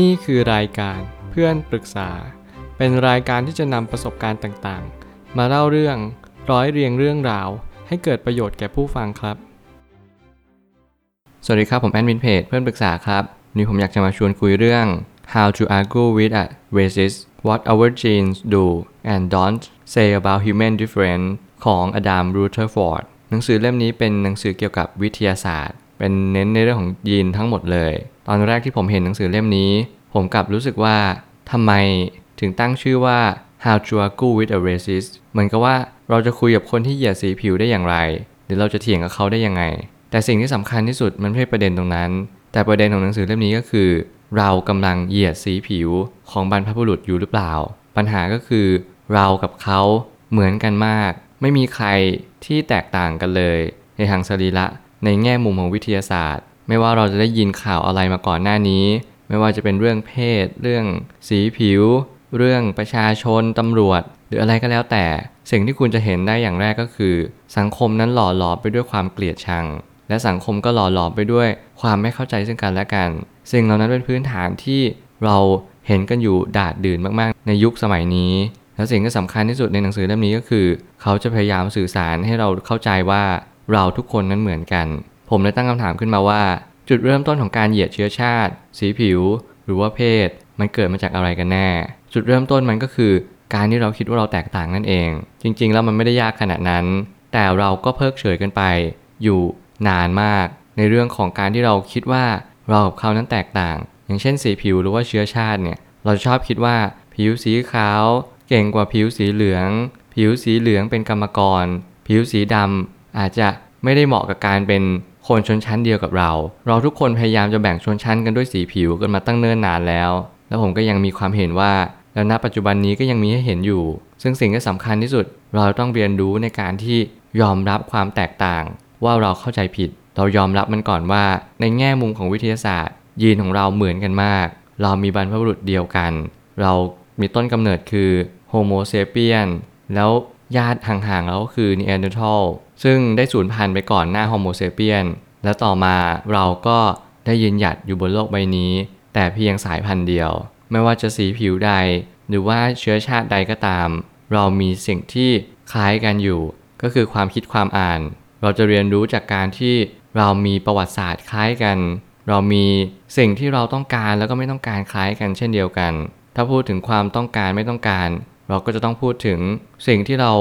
นี่คือรายการเพื่อนปรึกษา เป็นรายการที่จะนำประสบการณ์ต่างๆ มาเล่าเรื่องร้อยเรียงเรื่องราว ให้เกิดประโยชน์แก่ผู้ฟังครับ สวัสดีครับผมแอดมินเพจเพื่อนปรึกษาครับวันนี้ผมอยากจะมาชวนคุยเรื่อง how to argue with a racist what our genes do and don't say about human difference ของอดัมรูเทอร์ฟอร์ดหนังสือเล่มนี้เป็นหนังสือเกี่ยวกับวิทยาศาสตร์ เป็นเน้นในเรื่องของยีนทั้งหมดเลย ตอนแรกที่ผมเห็นหนังสือเล่มนี้ ผมกลับรู้สึกว่าทำไมถึงตั้งชื่อว่า how to argue with a racist เหมือนกับว่าเราจะคุยกับคนที่เหยียดสีผิวได้อย่างไร หรือเราจะเถียงกับเขาได้ยังไง แต่สิ่งที่สำคัญที่สุดมันไม่ใช่ประเด็นตรงนั้น แต่ประเด็นของหนังสือเล่มนี้ก็คือ เรากำลังเหยียดสีผิวของบรรพบุรุษอยู่หรือเปล่า ปัญหาก็คือ เรากับเขาเหมือนกันมาก ไม่มีใครที่แตกต่างกันเลย ในทางสรีระในแง่มุมของวิทยาศาสตร์ ไม่ว่าเราจะได้ยินข่าวอะไรมาก่อนหน้านี้ ไม่ว่าจะเป็นเรื่องเพศ เรื่องสีผิว เรื่องประชาชนตำรวจ หรืออะไรก็แล้วแต่ สิ่งที่คุณจะเห็นได้อย่างแรกก็คือ สังคมนั้นหล่อหลอมไปด้วยความเกลียดชัง และสังคมก็หล่อหลอมไปด้วยความไม่เข้าใจซึ่งกันและกัน สิ่งเหล่านั้นเป็นพื้นฐานที่เราเห็นกันอยู่ดาดดื่นมากๆ ในยุคสมัยนี้แล้วสิ่งที่สำคัญที่สุดในหนังสือเล่มนี้ก็คือ เขาจะพยายามสื่อสารให้เราเข้าใจว่าเราทุกคนนั้นเหมือนกัน ผมเลยตั้งคำถามขึ้นมาว่า จุดเริ่มต้นของการเหยียดเชื้อชาติ สีผิว หรือว่าเพศ มันเกิดมาจากอะไรกันแน่ จุดเริ่มต้นมันก็คือ การที่เราคิดว่าเราแตกต่างนั่นเอง จริง ๆ แล้วมันไม่ได้ยากขนาดนั้น แต่เราก็เพิกเฉยกันไป อยู่นานมาก ในเรื่องของการที่เราคิดว่าเรากับเขานั้นแตกต่าง อย่างเช่นสีผิวหรือว่าเชื้อชาติเนี่ยเราชอบคิดว่าผิวสีขาวเก่งกว่าผิวสีเหลือง ผิวสีเหลืองเป็นกรรมกร ผิวสีดำอาจจะไม่ได้เหมาะกับการเป็น คนชนชั้นเดียวกับเรา เราทุกคนพยายามจะแบ่งชนชั้นกันด้วยสีผิวกันมาตั้งเนิ่นนานแล้ว แล้วผมก็ยังมีความเห็นว่า แล้วณปัจจุบันนี้ก็ยังมีให้เห็นอยู่ ซึ่งสิ่งที่สำคัญที่สุด เราต้องเรียนรู้ในการที่ยอมรับความแตกต่าง ว่าเราเข้าใจผิด เรายอมรับมันก่อนว่า ในแง่มุมของวิทยาศาสตร์ ยีนของเราเหมือนกันมาก เรามีบรรพบุรุษเดียวกัน เรามีต้นกำเนิดคือ Homo sapiens แล้วญาติห่างๆเราก็คือนีแอนเดอร์ทัล ซึ่งได้สูญพันธุ์ไปก่อนหน้า Homo sapiens และต่อมาเราก็ได้ยืนหยัดอยู่บนโลกใบนี้ แต่เพียงสายพันธุ์เดียว ไม่ว่าจะสีผิวใด หรือว่าเชื้อชาติใดก็ตาม เรามีสิ่งที่คล้ายกันอยู่ ก็คือความคิดความอ่าน เราจะเรียนรู้จากการที่เรามีประวัติศาสตร์คล้ายกัน เรามีสิ่งที่เราต้องการแล้วก็ไม่ต้องการคล้ายกันเช่นเดียวกัน ถ้าพูดถึงความต้องการไม่ต้องการ เราก็จะต้องพูดถึงสิ่งที่เรา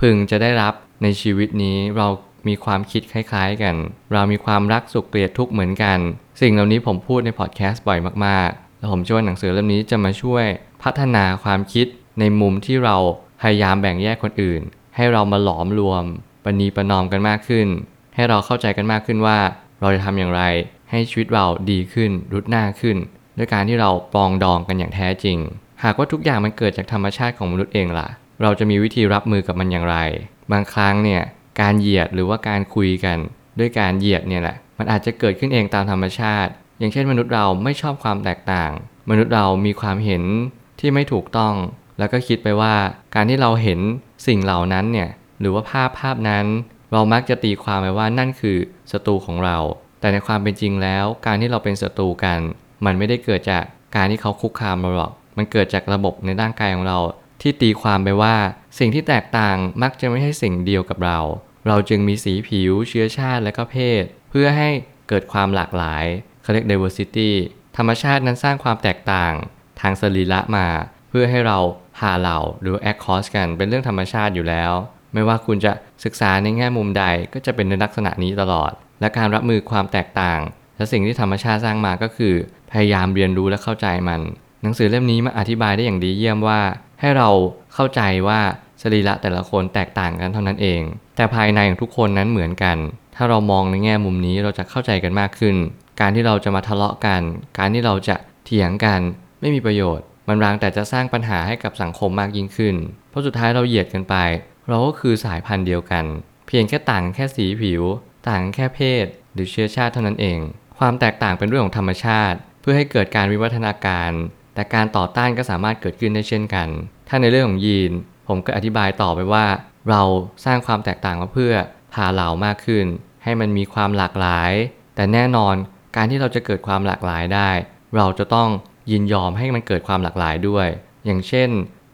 พึงจะได้รับ ในชีวิตนี้เรามีความคิดคล้ายๆกัน เรามีความรักสุขเกลียดทุกข์เหมือนกัน สิ่งเหล่านี้ผมพูดในพอดแคสต์บ่อยมากๆ แล้วผมเชื่อว่าหนังสือเล่มนี้จะมาช่วยพัฒนาความคิดในมุมที่เราพยายามแบ่งแยกคนอื่น ให้เรามาหลอมรวมปณีประนอมกันมากขึ้น ให้เราเข้าใจกันมากขึ้นว่า เราจะทำอย่างไร ให้ชีวิตเราดีขึ้นรุดหน้าขึ้น ด้วยการที่เราปองดองกันอย่างแท้จริง หากว่าทุกอย่างมันเกิดจากธรรมชาติของมนุษย์เองล่ะ เราจะมีวิธีรับมือกับมันอย่างไร บางครั้งเนี่ยการเหยียดหรือว่าการคุยกันด้วยการเหยียดเนี่ยแหละมันอาจจะเกิดขึ้นเองตามธรรมชาติ อย่างเช่นมนุษย์เราไม่ชอบความแตกต่าง มนุษย์เรามีความเห็นที่ไม่ถูกต้อง แล้วก็คิดไปว่าการที่เราเห็นสิ่งเหล่านั้นเนี่ยหรือว่าภาพภาพนั้น เรามักจะตีความไปว่านั่นคือศัตรูของเรา แต่ในความเป็นจริงแล้ว การที่เราเป็นศัตรูกัน มันไม่ได้เกิดจากการที่เขาคุกคามเราหรอก มันเกิดจากระบบในร่างกายของเรา ที่ตีความไปว่า สิ่งที่แตกต่างมักจะไม่ใช่สิ่งเดียวกับเรา เราจึงมีสีผิวเชื้อชาติและก็เพศ เพื่อให้เกิดความหลากหลายเขาเรียก diversity ธรรมชาตินั้นสร้างความแตกต่าง ทางสรีระมา เพื่อให้เราหาเหล่าหรือ act cost กันเป็นเรื่องธรรมชาติอยู่แล้ว ไม่ว่าคุณจะศึกษาในแง่มุมใดก็จะเป็นในลักษณะนี้ตลอด และการรับมือความแตกต่าง และสิ่งที่ธรรมชาติสร้างมาก็คือ พยายามเรียนรู้และเข้าใจมัน หนังสือเล่มนี้มาอธิบายได้อย่างดีเยี่ยมว่า ให้เราเข้าใจว่าสรีระแต่ละคนแตกต่างกันเท่านั้นเอง แต่ภายในของทุกคนนั้นเหมือนกัน ถ้าเรามองในแง่มุมนี้เราจะเข้าใจกันมากขึ้น การที่เราจะมาทะเลาะกัน การที่เราจะเถียงกันไม่มีประโยชน์ มันรางแต่จะสร้างปัญหาให้กับสังคมมากยิ่งขึ้น เพราะสุดท้ายเราเหยียดกันไป เราก็คือสายพันธุ์เดียวกัน เพียงแค่ต่างแค่สีผิว ต่างแค่เพศ หรือเชื้อชาติเท่านั้นเอง ความแตกต่างเป็นเรื่องของธรรมชาติ เพื่อให้เกิดการวิวัฒนาการ แต่การต่อต้านก็สามารถเกิดขึ้นได้เช่นกัน ถ้าในเรื่องของยีน ผมก็อธิบายต่อไปว่า เราสร้างความแตกต่างมาเพื่อพาเหล่ามากขึ้น ให้มันมีความหลากหลาย แต่แน่นอนการที่เราจะเกิดความหลากหลายได้ เราจะต้องยินยอมให้มันเกิดความหลากหลายด้วย อย่างเช่น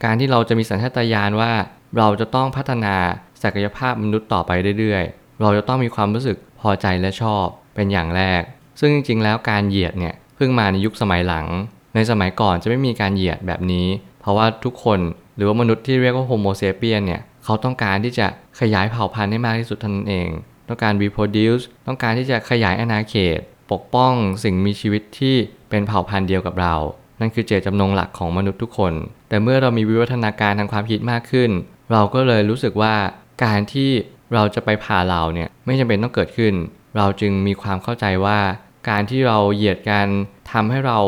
การที่เราจะมีสัญชาตญาณว่า เราจะต้องพัฒนาศักยภาพมนุษย์ต่อไปเรื่อยๆ เราจะต้องมีความรู้สึกพอใจและชอบเป็นอย่างแรก ซึ่งจริงๆ แล้วการเหยียดเนี่ยเพิ่งมาในยุคสมัยหลัง ในสมัยก่อนจะไม่มีการเหยียดแบบนี้ เพราะว่าทุกคนหรือว่ามนุษย์ที่เรียกว่าโฮโมเซเปียนเนี่ยเขาต้องการที่จะขยายเผ่าพันธุ์ให้มากที่สุดท่านเอง ต้องการ reproduce ต้องการที่จะขยายอาณาเขต ปกป้องสิ่งมีชีวิตที่เป็นเผ่าพันธุ์เดียวกับเรา นั่นคือเจตจำนงหลักของมนุษย์ทุกคน แต่เมื่อเรามีวิวัฒนาการทางความคิดมากขึ้น เราก็เลยรู้สึกว่าการที่เราจะไปผ่าเราเนี่ยไม่จำเป็นต้องเกิดขึ้น เราจึงมีความเข้าใจว่า การที่เราเหยียดกันทำให้เรา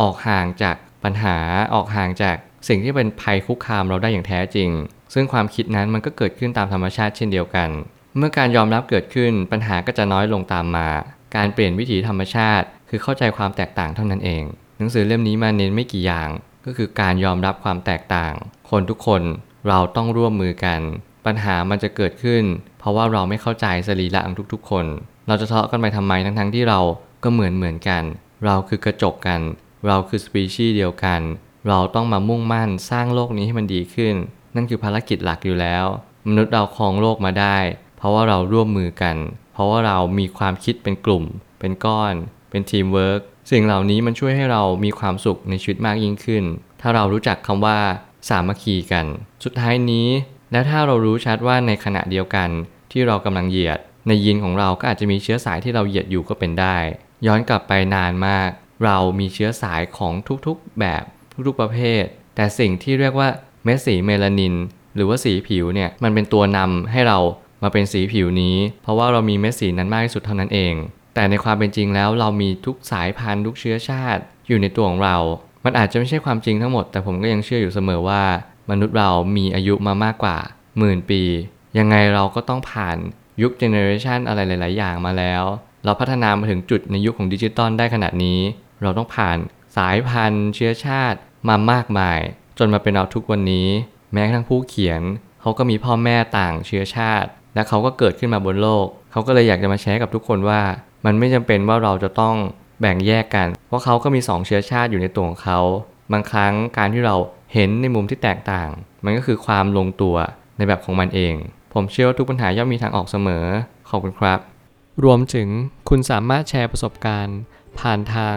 ออกห่างจากปัญหาออกห่างจากสิ่งที่เป็นภัยคุกคามเราได้อย่างแท้จริง ซึ่งความคิดนั้นมันก็เกิดขึ้นตามธรรมชาติเช่นเดียวกัน เมื่อการยอมรับเกิดขึ้นปัญหาก็จะน้อยลงตามมา การเปลี่ยนวิถีธรรมชาติ คือเข้าใจความแตกต่างเท่านั้นเอง หนังสือเล่มนี้มาเน้นไม่กี่อย่าง ก็คือการยอมรับความแตกต่าง คนทุกคนเราต้องร่วมมือกัน ปัญหามันจะเกิดขึ้น เพราะว่าเราไม่เข้าใจสรีระของทุกๆ คน เราจะทะเลาะกันไปทำไมทั้งๆที่เราก็เหมือนเหมือนกัน เราคือกระจกกัน เราคือสปีชีส์เดียวกัน เราต้องมามุ่งมั่นสร้างโลกนี้ให้มันดีขึ้น นั่นคือภารกิจหลักอยู่แล้ว มนุษย์เราครองโลกมาได้ เพราะว่าเราร่วมมือกัน เพราะว่าเรามีความคิดเป็นกลุ่ม เป็นก้อน เป็นทีมเวิร์กสิ่งเหล่านี้มันช่วยให้เรามีความสุขในชีวิตมากยิ่งขึ้น ถ้าเรารู้จักคำว่าสามัคคีกัน สุดท้ายนี้ และถ้าเรารู้ชัดว่าในขณะเดียวกันที่เรากำลังเหยียด ในยีนของเราก็อาจจะมีเชื้อสายที่เราเหยียดอยู่ก็เป็นได้ ย้อนกลับไปนานมาก เรามีเชื้อสายของทุกๆแบบทุกๆประเภท แต่สิ่งที่เรียกว่าเม็ดสีเมลานิน หรือว่าสีผิวเนี่ยมันเป็นตัวนำให้เรามาเป็นสีผิวนี้ เพราะว่าเรามีเม็ดสีนั้นมากที่สุดเท่านั้นเอง แต่ในความเป็นจริงแล้วเรามีทุกสายพันธุ์ทุกเชื้อชาติ อยู่ในตัวของเรา มันอาจจะไม่ใช่ความจริงทั้งหมด แต่ผมก็ยังเชื่ออยู่เสมอว่า มนุษย์เรามีอายุมามากกว่าหมื่นปี ยังไงเราก็ต้องผ่านยุค generation อะไรหลาย ๆ อย่างมาแล้ว เราพัฒนามาถึงจุดในยุคของดิจิตอลได้ขนาดนี้ เราต้องผ่านสายพันธุ์ เชื้อชาติมามากมาย จนมาเป็นเราทุกวันนี้ แม้กระทั่งผู้เขียนเขาก็มีพ่อแม่ต่างเชื้อชาติ และเขาก็เกิดขึ้นมาบนโลก เขาก็เลยอยากจะมาแชร์กับทุกคนว่า มันไม่จำเป็นว่าเราจะต้องแบ่งแยกกัน เพราะเขาก็มีสองเชื้อชาติอยู่ในตัวของเขาบางครั้งการที่เราเห็นในมุมที่แตกต่าง มันก็คือความลงตัวในแบบของมันเอง ผมเชื่อว่าทุกปัญหาย่อมมีทางออกเสมอ ขอบคุณครับ รวมถึงคุณสามารถแชร์ประสบการณ์ ผ่านทาง